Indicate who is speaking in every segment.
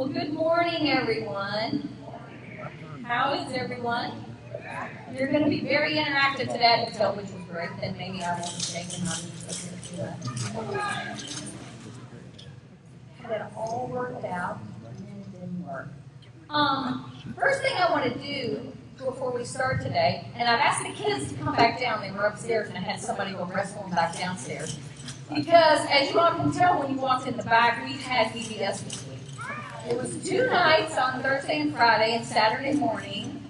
Speaker 1: Well, good morning, everyone. How is everyone? You're going to be very interactive today, I can tell, which was great. Then maybe I won't be taking my Had it all worked out, and then it didn't work. Um, first thing I want to do before we start today, and I've asked the kids to come back down. They were upstairs, and I had somebody go wrestle them back downstairs. Because, as you all can tell when you walked in the back, we had VBS. It was two nights on Thursday and Friday and Saturday morning.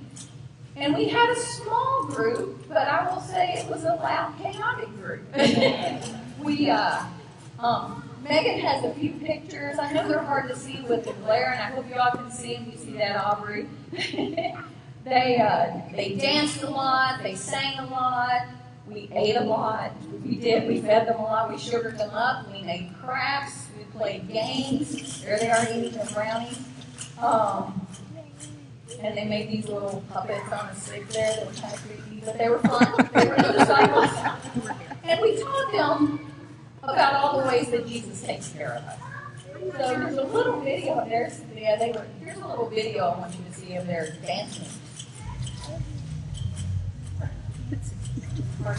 Speaker 1: And we had a small group, but I will say it was a loud, chaotic group. we, uh, um, Megan has a few pictures. I know they're hard to see with the glare, and I hope you all can see them. You see that, Aubrey? they, uh, they danced a lot, they sang a lot, we ate a lot. We did, we fed them a lot, we sugared them up, we made crafts, we played games. There they are eating the brownies. Um, and they made these little puppets on a stick there that were kind of creepy, but they were fun. They were motorcycles. And we taught them about all the ways that Jesus takes care of us. So there's a little video there. Yeah, they were. Here's a little video I want you to see of their dancing. They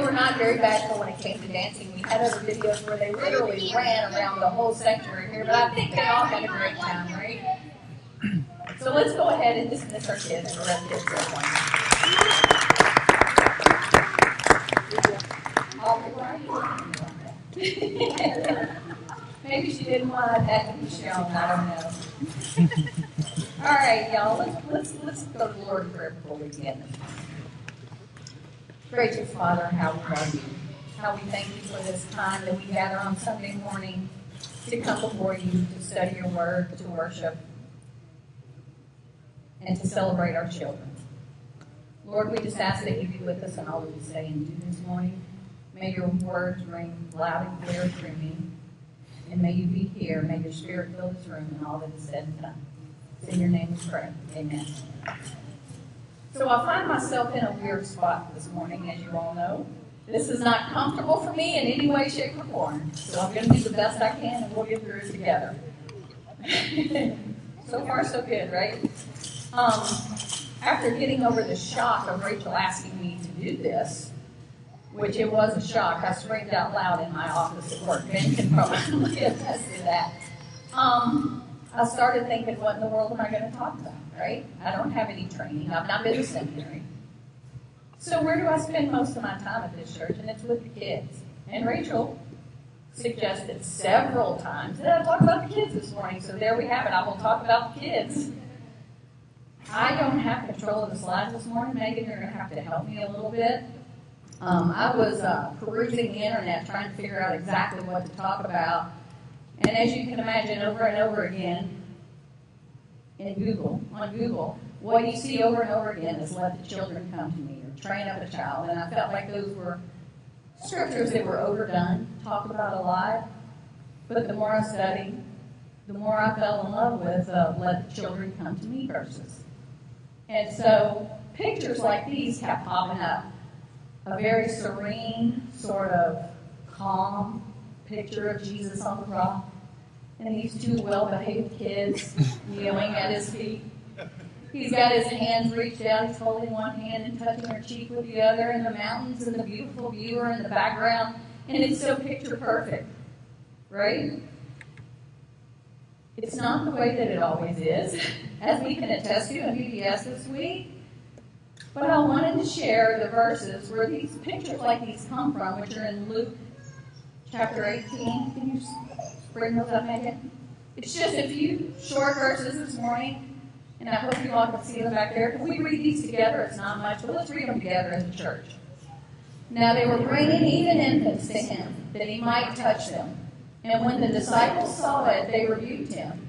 Speaker 1: were not very bashful when it came to dancing. We had other videos where they literally ran around the whole sector in here, but I think they all had a great time, right? So let's go ahead and dismiss our kids and let kids go Maybe she didn't want that to be shown. I don't know. All right, y'all. Let's let's let's go to the Lord prayer before we begin. Gracious Father, how we love you. How we thank you for this time that we gather on Sunday morning to come before you to study your word, to worship, and to celebrate our children. Lord, we just ask that you be with us in all that we say and do this morning. May your words ring loud and clear through me. And may you be here. May your spirit fill this room and all that is said and done. It's in your name we pray. Amen. So I find myself in a weird spot this morning, as you all know. This is not comfortable for me in any way, shape, or form. So I'm going to do the best I can and we'll get through it together. so far, so good, right? Um, after getting over the shock of Rachel asking me to do this, which it was a shock, I screamed out loud in my office at work. Ben can probably attest to that. Um, I started thinking, what in the world am I going to talk about, right? I don't have any training. I've not been to seminary. So where do I spend most of my time at this church? And it's with the kids. And Rachel suggested several times that I talk about the kids this morning. So there we have it. I will talk about the kids. I don't have control of the slides this morning. Megan, you're going to have to help me a little bit. Um, I was uh, perusing the internet trying to figure out exactly what to talk about. And as you can imagine, over and over again in Google, on Google, what you see over and over again is let the children come to me or train up a child. And I felt like those were scriptures that were overdone, talked about a lot. But the more I studied, the more I fell in love with uh, let the children come to me verses. And so pictures like these kept popping up. A very serene, sort of calm picture of Jesus on the rock. And these two well behaved kids kneeling at his feet. He's got his hands reached out. He's holding one hand and touching her cheek with the other, and the mountains and the beautiful view are in the background. And it's so picture perfect, right? It's not the way that it always is, as we can attest to in VBS this week. But I wanted to share the verses where these pictures like these come from, which are in Luke chapter 18. Can you bring those up, Megan? It's just a few short verses this morning, and I hope you all can see them back there. If we read these together, it's not much, but let's read them together in a church. Now they were bringing even infants to him, that he might touch them. And when the disciples saw it, they rebuked him.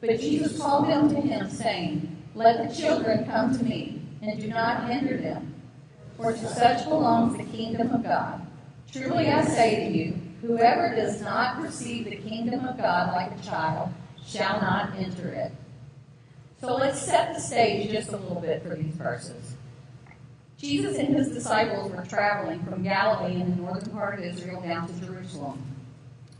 Speaker 1: But Jesus called them to him, saying, Let the children come to me, and do not hinder them, for to such belongs the kingdom of God. Truly I say to you, whoever does not receive the kingdom of God like a child shall not enter it. So let's set the stage just a little bit for these verses. Jesus and his disciples were traveling from Galilee in the northern part of Israel down to Jerusalem.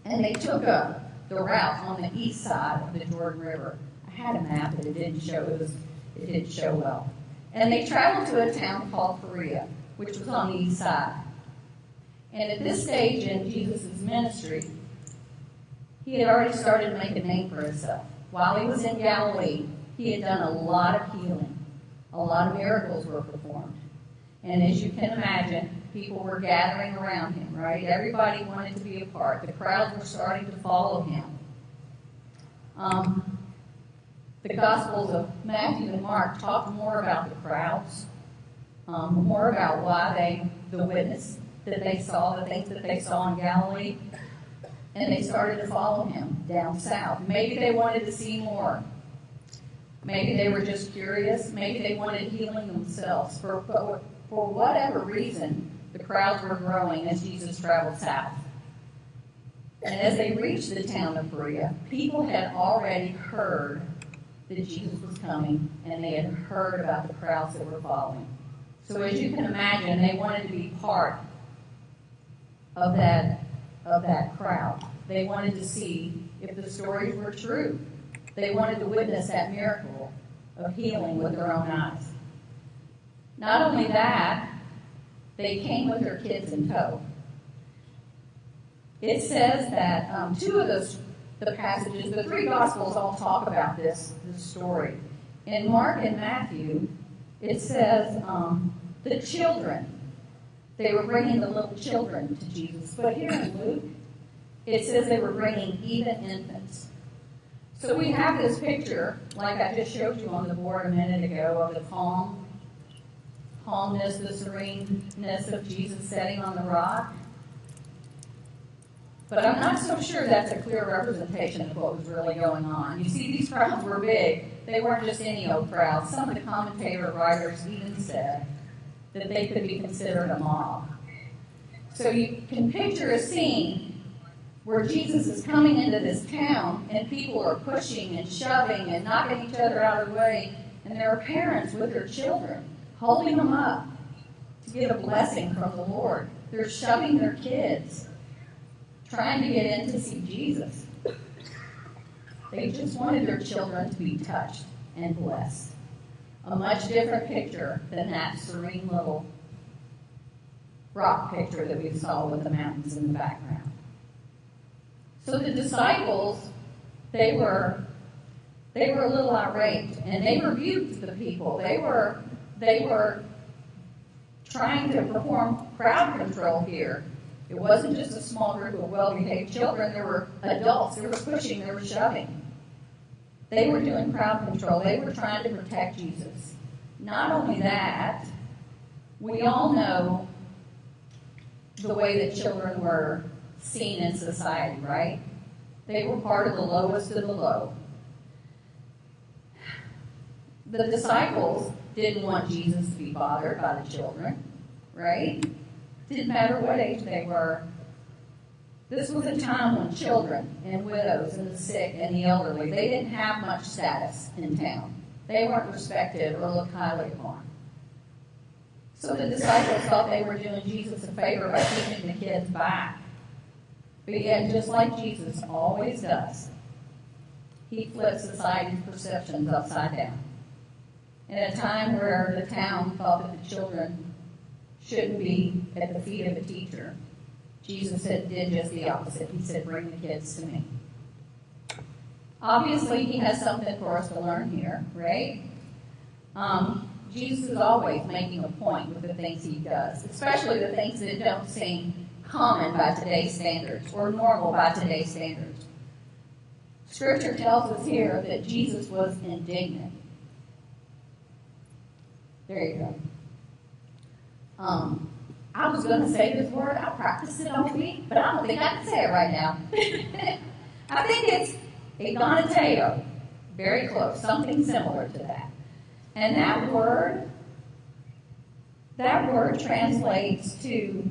Speaker 1: And they took up the route on the east side of the Jordan River. I had a map, but it didn't show it was it didn't show well. And they traveled to a town called Perea, which was on the east side. And at this stage in Jesus' ministry, he had already started to make a name for himself. While he was in Galilee, he had done a lot of healing. A lot of miracles were performed. And as you can imagine, people were gathering around him, right? Everybody wanted to be a part. The crowds were starting to follow him. Um, the Gospels of Matthew and Mark talk more about the crowds, um, more about why they, the witness that they saw, the things that they saw in Galilee, and they started to follow him down south. Maybe they wanted to see more. Maybe they were just curious. Maybe they wanted healing themselves. For, for whatever reason, the crowds were growing as Jesus traveled south. And as they reached the town of Perea, people had already heard that Jesus was coming, and they had heard about the crowds that were following. So as you can imagine, they wanted to be part of that of that crowd. They wanted to see if the stories were true. They wanted to witness that miracle of healing with their own eyes. Not only that, they came with their kids in tow. It says that um, two of those the passages, the three Gospels all talk about this, this story. In Mark and Matthew, it says um, the children. They were bringing the little children to Jesus. But here in Luke, it says they were bringing even infants. So we have this picture, like I just showed you on the board a minute ago, of the calm, calmness, the sereneness of Jesus sitting on the rock. But I'm not so sure that's a clear representation of what was really going on. You see, these crowds were big. They weren't just any old crowds. Some of the commentator writers even said that they could be considered a mob. So you can picture a scene where Jesus is coming into this town and people are pushing and shoving and knocking each other out of the way, and there are parents with their children holding them up to get a blessing from the Lord. They're shoving their kids trying to get in to see Jesus. They just wanted their children to be touched and blessed. A much different picture than that serene little rock picture that we saw with the mountains in the background. So the disciples, they were they were a little irate and they rebuked the people. They were they were trying to perform crowd control here it wasn't just a small group of well behaved children, there were adults, they were pushing, they were shoving. They were doing crowd control, they were trying to protect Jesus. Not only that, we all know the way that children were seen in society, right? They were part of the lowest of the low. The disciples didn't want Jesus to be bothered by the children, right? Didn't matter what age they were. This was a time when children and widows and the sick and the elderly, they didn't have much status in town. They weren't respected or looked highly upon. So the disciples thought they were doing Jesus a favor by keeping the kids back. But yet, just like Jesus always does, he flips society's perceptions upside down. In a time where the town thought that the children shouldn't be at the feet of a teacher. Jesus said, did just the opposite. He said, bring the kids to me. Obviously, he has something for us to learn here, right? Um, Jesus is always making a point with the things he does, especially the things that don't seem common by today's standards or normal by today's standards. Scripture tells us here that Jesus was indignant. There you go. Um, I was going to say this word. I practiced it all week, but I don't think I can say it right now. I think it's egonateo. Very close. Something similar to that. And that word, that word translates to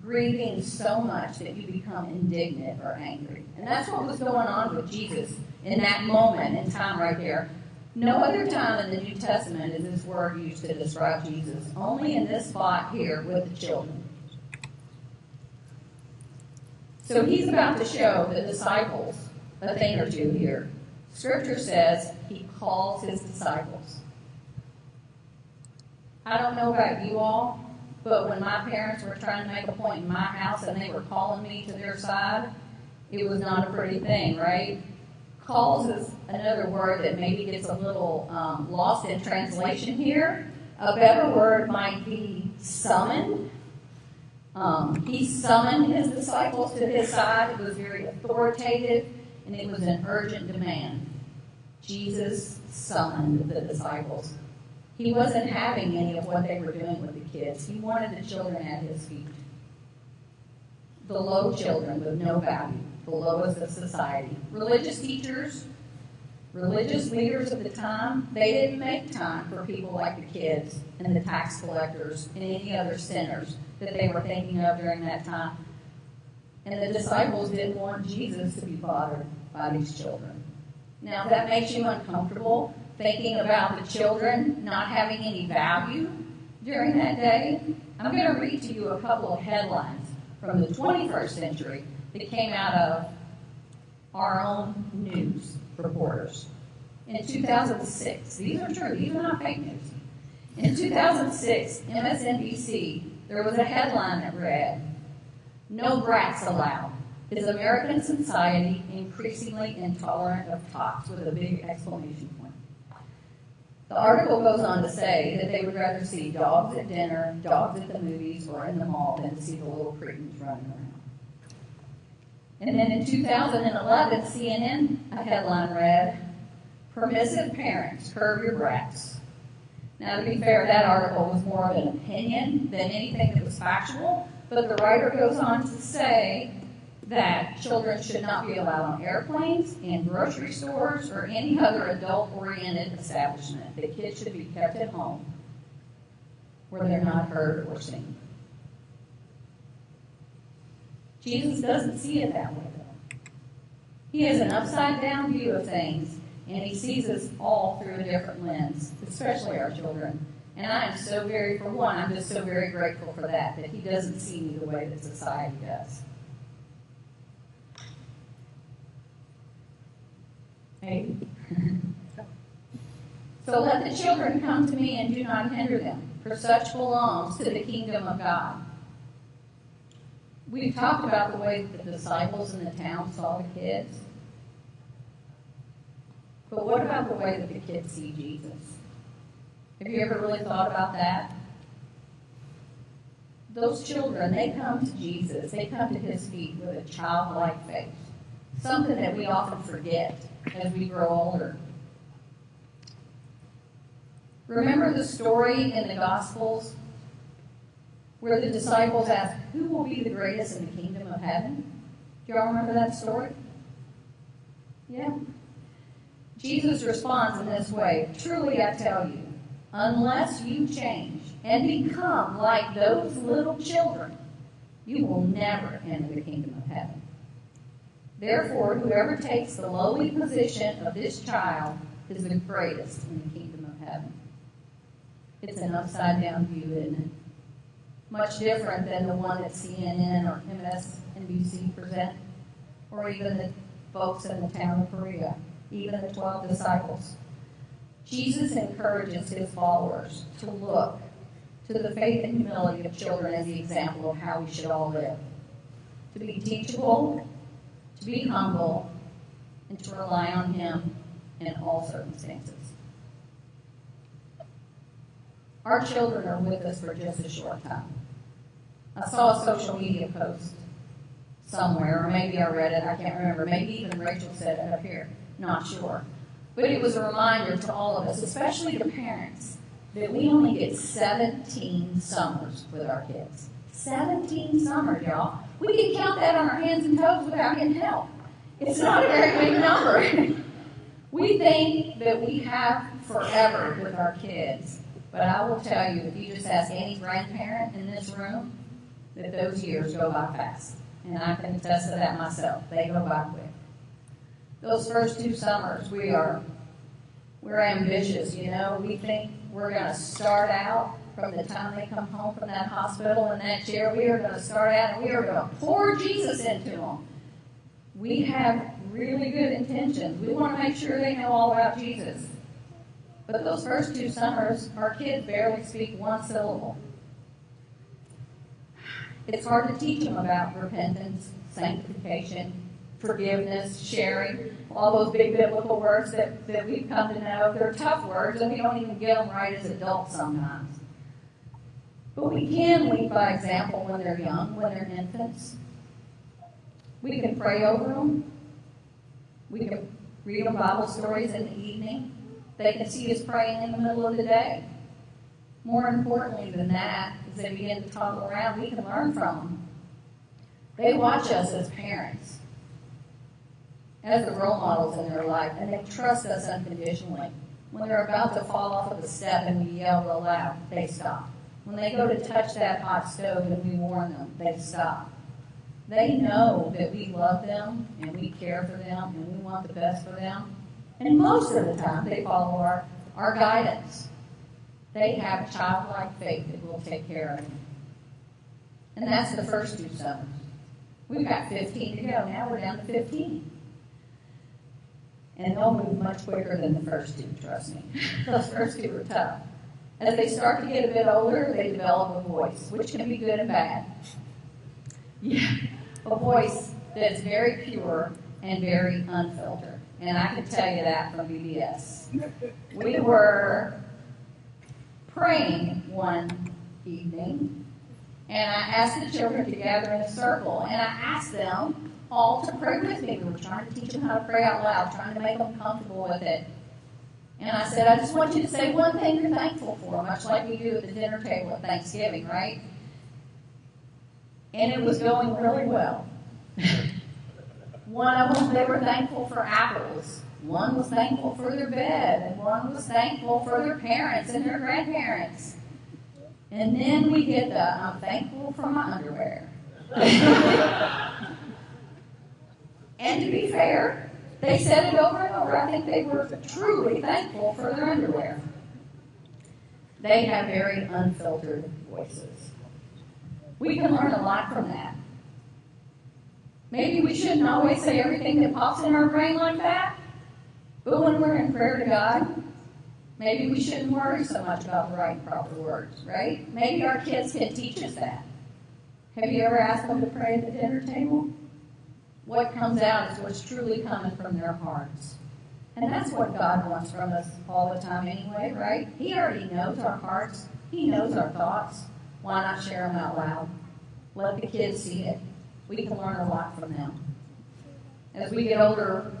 Speaker 1: grieving so much that you become indignant or angry. And that's what was going on with Jesus in that moment in time right there. No other time in the New Testament is this word used to describe Jesus, only in this spot here with the children. So he's about to show the disciples a thing or two here. Scripture says he calls his disciples. I don't know about you all, but when my parents were trying to make a point in my house and they were calling me to their side, it was not a pretty thing, right? Calls is another word that maybe gets a little um, lost in translation here. A better word might be summoned. Um, he summoned his disciples to his side. It was very authoritative and it was an urgent demand. Jesus summoned the disciples. He wasn't having any of what they were doing with the kids. He wanted the children at his feet. The low children with no value, the lowest of society. Religious teachers, religious leaders of the time, they didn't make time for people like the kids and the tax collectors and any other sinners that they were thinking of during that time. And the disciples didn't want Jesus to be bothered by these children. Now, that makes you uncomfortable thinking about the children not having any value during that day. I'm going to read to you a couple of headlines from the 21st century that came out of our own news reporters. In 2006, these are true, these are not fake news. In 2006, MSNBC, there was a headline that read, No brats allowed. Is American society increasingly intolerant of tots with a big exclamation point? The article goes on to say that they would rather see dogs at dinner, dogs at the movies, or in the mall than to see the little cretins running around. And then in 2011, CNN, a headline read, Permissive Parents Curb Your Brats. Now, to be fair, that article was more of an opinion than anything that was factual, but the writer goes on to say that children should not be allowed on airplanes, in grocery stores, or any other adult oriented establishment. The kids should be kept at home where they're not heard or seen. Jesus doesn't see it that way, though. He has an upside down view of things, and he sees us all through a different lens, especially our children. And I am so very, for one, I'm just so very grateful for that, that he doesn't see me the way that society does. so let the children come to me and do not hinder them, for such belongs to the kingdom of God. We've talked about the way the disciples in the town saw the kids. But what about the way that the kids see Jesus? Have you ever really thought about that? Those children, they come to Jesus, they come to his feet with a childlike faith, something that we often forget as we grow older. Remember the story in the Gospels where the disciples asked, Who will be the greatest in the kingdom of heaven? Do y'all remember that story? Yeah. Jesus responds in this way Truly I tell you, unless you change and become like those little children, you will never enter the kingdom of heaven. Therefore, whoever takes the lowly position of this child is the greatest in the kingdom of heaven. It's an upside down view, isn't it? Much different than the one that CNN or MSNBC present, or even the folks in the town of Perea, even the 12 disciples. Jesus encourages his followers to look to the faith and humility of children as the example of how we should all live. To be teachable, to be humble, and to rely on Him in all circumstances. Our children are with us for just a short time. I saw a social media post somewhere, or maybe I read it, I can't remember. Maybe even Rachel said it up here, not sure. But it was a reminder to all of us, especially the parents, that we only get 17 summers with our kids. 17 summers, y'all. We can count that on our hands and toes without getting help. It's not a very big number. we think that we have forever with our kids. But I will tell you, if you just ask any grandparent in this room, that those years go by fast. And I can attest to that myself. They go by quick. Those first two summers, we are we're ambitious, you know. We think we're going to start out from the time they come home from that hospital in that chair. We are going to start out and we are going to pour Jesus into them. We have really good intentions. We want to make sure they know all about Jesus. But those first two summers, our kids barely speak one syllable. It's hard to teach them about repentance, sanctification, forgiveness, sharing, all those big biblical words that, that we've come to know. They're tough words, and we don't even get them right as adults sometimes. But we can lead by example when they're young, when they're infants. We can pray over them. We can read them Bible stories in the evening. They can see us praying in the middle of the day. More importantly than that, as they begin to talk around, we can learn from them. They watch us as parents, as the role models in their life, and they trust us unconditionally. When they're about to fall off of the step and we yell real loud, they stop. When they go to touch that hot stove and we warn them, they stop. They know that we love them and we care for them and we want the best for them. And most of the time, they follow our, our guidance. They have childlike faith that we'll take care of them. And that's the first two summers. We've got 15 to go. Now we're down to 15. And they'll move much quicker than the first two, trust me. Those first two were tough. As they start to get a bit older, they develop a voice, which can be good and bad. Yeah, a voice that's very pure and very unfiltered. And I can tell you that from VBS. We were praying one evening, and I asked the children to gather in a circle, and I asked them all to pray with me. We were trying to teach them how to pray out loud, trying to make them comfortable with it. And I said, I just want you to say one thing you're thankful for, much like we do at the dinner table at Thanksgiving, right? And it was going really well. one of them, they were thankful for apples. One was thankful for their bed, and one was thankful for their parents and their grandparents. And then we get the, I'm thankful for my underwear. and to be fair, they said it over and over. I think they were truly thankful for their underwear. They have very unfiltered voices. We can learn a lot from that. Maybe we shouldn't always say everything that pops in our brain like that, but when we're in prayer to God, maybe we shouldn't worry so much about the right proper words, right? Maybe our kids can teach us that. Have you ever asked them to pray at the dinner table? What comes out is what's truly coming from their hearts. And that's what God wants from us all the time anyway, right? He already knows our hearts. He knows our thoughts. Why not share them out loud? Let the kids see it. We can learn a lot from them. As we get older,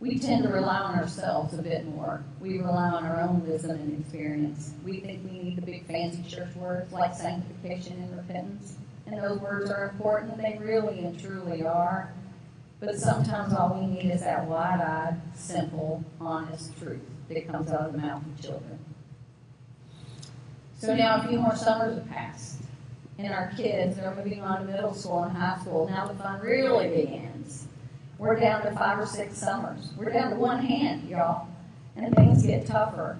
Speaker 1: we tend to rely on ourselves a bit more. We rely on our own wisdom and experience. We think we need the big fancy church words like sanctification and repentance. And those words are important. They really and truly are. But sometimes all we need is that wide eyed, simple, honest truth that comes out of the mouth of children. So now a few more summers have passed. And our kids are moving on to middle school and high school. Now the fun really begins. We're down to five or six summers. We're down to one hand, y'all. And things get tougher.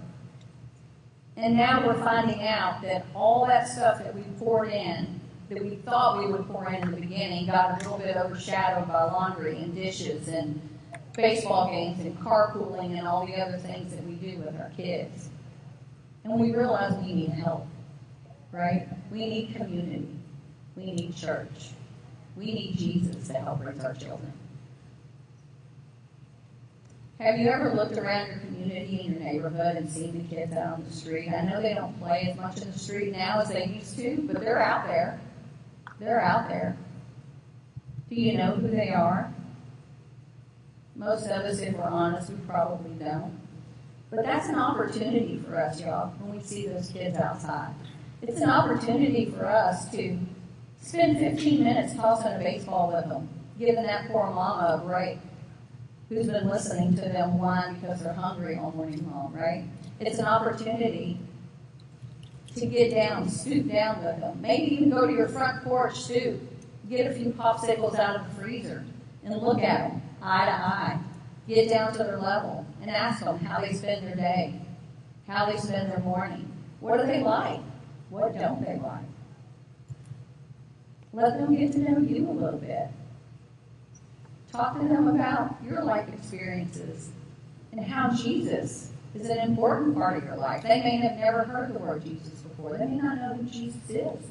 Speaker 1: And now we're finding out that all that stuff that we poured in, that we thought we would pour in in the beginning, got a little bit overshadowed by laundry and dishes and baseball games and carpooling and all the other things that we do with our kids. And we realize we need help, right? We need community. We need church. We need Jesus to help raise our children. Have you ever looked around your community and your neighborhood and seen the kids out on the street? I know they don't play as much in the street now as they used to, but they're out there. They're out there. Do you know who they are? Most of us, if we're honest, we probably don't. But that's an opportunity for us, y'all, when we see those kids outside. It's an opportunity for us to spend 15 minutes tossing a baseball with them, giving that poor mama a break who's been listening to them whine because they're hungry all morning long, right? It's an opportunity to get down, stoop down with them. Maybe even go to your front porch, stoop, get a few popsicles out of the freezer, and look at them eye to eye. Get down to their level and ask them how they spend their day, how they spend their morning. What do they like? What don't they like? Let them get to know you a little bit. Talk to them about your life experiences and how Jesus is an important part of your life. They may have never heard the word Jesus before. They may not know who Jesus is.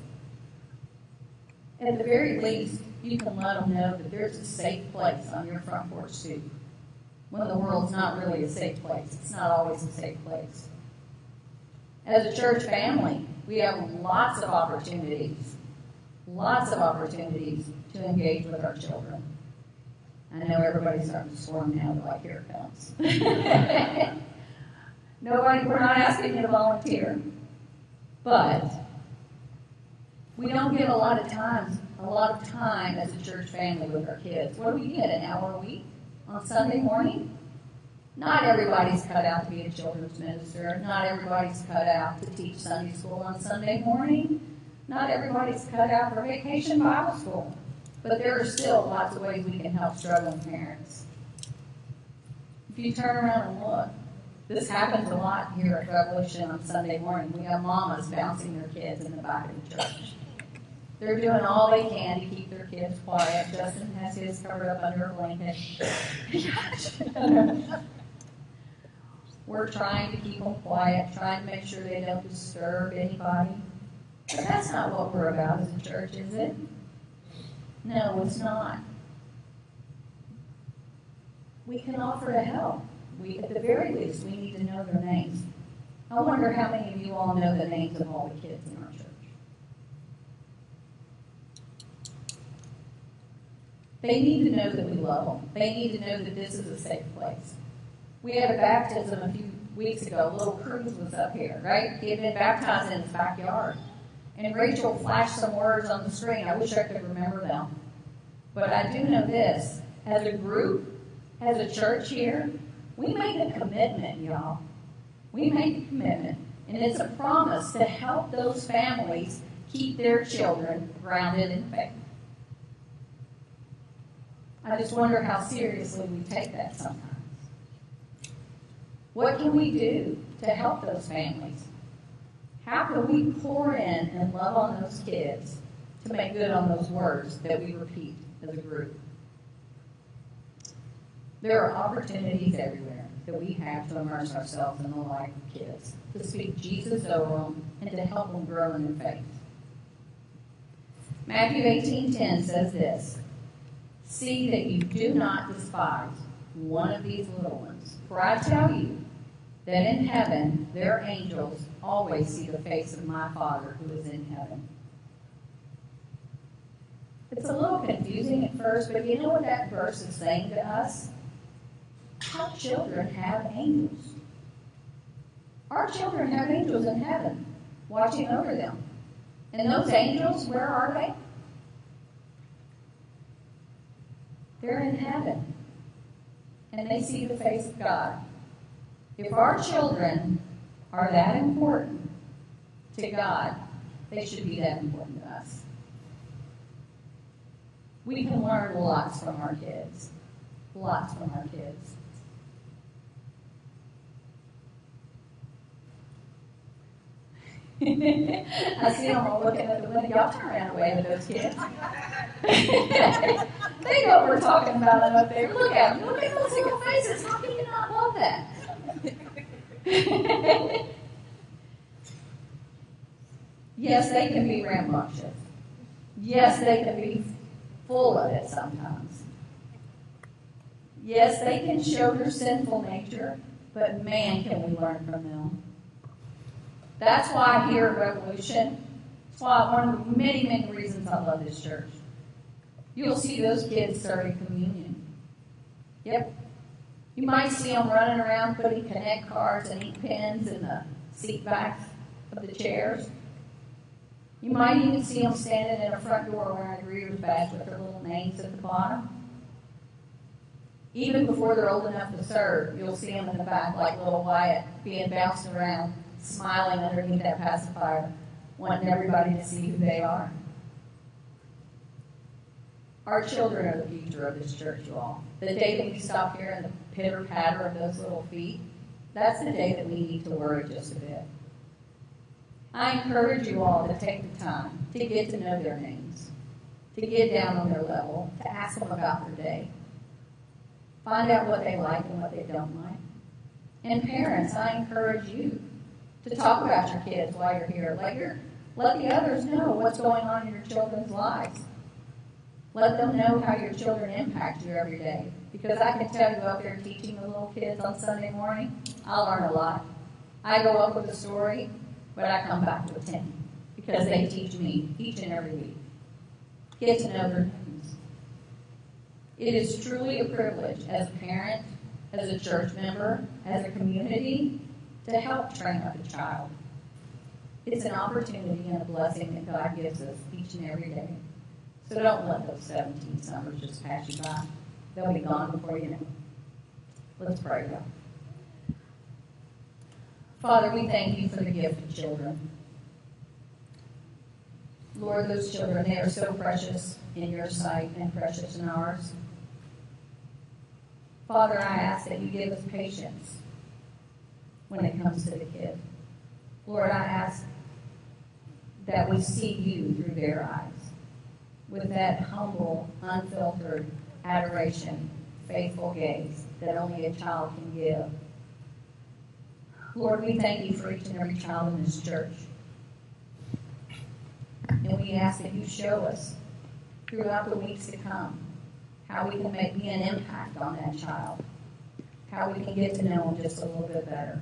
Speaker 1: At the very least, you can let them know that there's a safe place on your front porch too. When the world's not really a safe place. It's not always a safe place. As a church family, we have lots of opportunities, lots of opportunities to engage with our children. I know everybody's starting to swarm now, but like, here it comes. Nobody, we're not asking you to volunteer. But we don't get a lot of time, a lot of time as a church family with our kids. What do we get? An hour a week on Sunday morning? Not everybody's cut out to be a children's minister. Not everybody's cut out to teach Sunday school on Sunday morning. Not everybody's cut out for vacation Bible school. But there are still lots of ways we can help struggling parents. If you turn around and look, this happens a lot here at Revolution on Sunday morning. We have mamas bouncing their kids in the back of the church. They're doing all they can to keep their kids quiet. Justin has his covered up under a blanket. We're trying to keep them quiet, trying to make sure they don't disturb anybody. But that's not what we're about as a church, is it? No, it's not. We can offer to help. We, at the very least, we need to know their names. I wonder how many of you all know the names of all the kids in our church. They need to know that we love them. They need to know that this is a safe place. We had a baptism a few weeks ago. Little Cruz was up here, right? He had been baptized in his backyard. And Rachel flashed some words on the screen. I wish I could remember them. But I do know this. As a group, as a church here, we made a commitment, y'all. We made a commitment. And it's a promise to help those families keep their children grounded in faith. I just wonder how seriously we take that sometimes. What can we do to help those families? How can we pour in and love on those kids to make good on those words that we repeat as a group? There are opportunities everywhere that we have to immerse ourselves in the life of kids, to speak Jesus over them, and to help them grow in their faith. Matthew 18:10 says this: See that you do not despise one of these little ones, for I tell you that in heaven their angels always see the face of my Father who is in heaven. It's a little confusing at first, but you know what that verse is saying to us? Our children have angels. Our children have angels in heaven watching over them. And those angels, where are they? They're in heaven. And they see the face of God. If our children are that important to God, they should be that important to us. We can learn lots from our kids. Lots from our kids. I see them all looking at the window. Y'all turn around away with those kids. they know what we're talking about up there. Look at them. Look at those little faces. How can you not love that? Yes, they can be rambunctious. Yes, they can be full of it sometimes. Yes, they can show their sinful nature, but man, can we learn from them. That's why here at Revolution, that's why one of the many, many reasons I love this church. You'll see those kids serving communion. Yep. You might see them running around putting connect cards and ink pens in the seat backs of the chairs. You might even see them standing in a front door wearing a greeter's badge with their little names at the bottom. Even before they're old enough to serve, you'll see them in the back like little Wyatt being bounced around smiling underneath that pacifier, wanting everybody to see who they are. Our children are the future of this church, you all. The day that we stop here and the pitter patter of those little feet, that's the day that we need to worry just a bit. I encourage you all to take the time to get to know their names, to get down on their level, to ask them about their day. Find out what they like and what they don't like. And parents, I encourage you to talk about your kids while you're here. Let your let the others know what's going on in your children's lives. Let them know how your children impact you every day. Because I can tell you up there teaching the little kids on Sunday morning, I learn a lot. I go up with a story, but I come back with ten. Because they teach me each and every week. Get to know their names. It is truly a privilege as a parent, as a church member, as a community, to help train up a child. It's an opportunity and a blessing that God gives us each and every day. So don't let those 17 summers just pass you by. They'll be gone before you know. Let's pray, God. Father, we thank you for the gift of children. Lord, those children, they are so precious in your sight and precious in ours. Father, I ask that you give us patience when it comes to the kid. Lord, I ask that we see you through their eyes with that humble, unfiltered adoration, faithful gaze that only a child can give. Lord, we thank you for each and every child in this church. And we ask that you show us throughout the weeks to come how we can make be an impact on that child, how we can get to know them just a little bit better,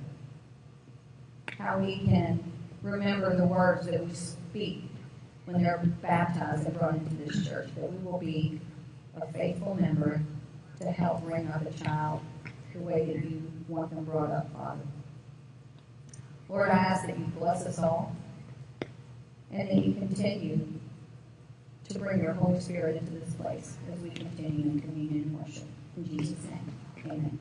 Speaker 1: how we can remember the words that we speak when they're baptized and brought into this church, that we will be a faithful member to help bring up a child the way that you want them brought up, Father. Lord, I ask that you bless us all and that you continue to bring your Holy Spirit into this place as we continue in communion and worship. In Jesus' name, amen.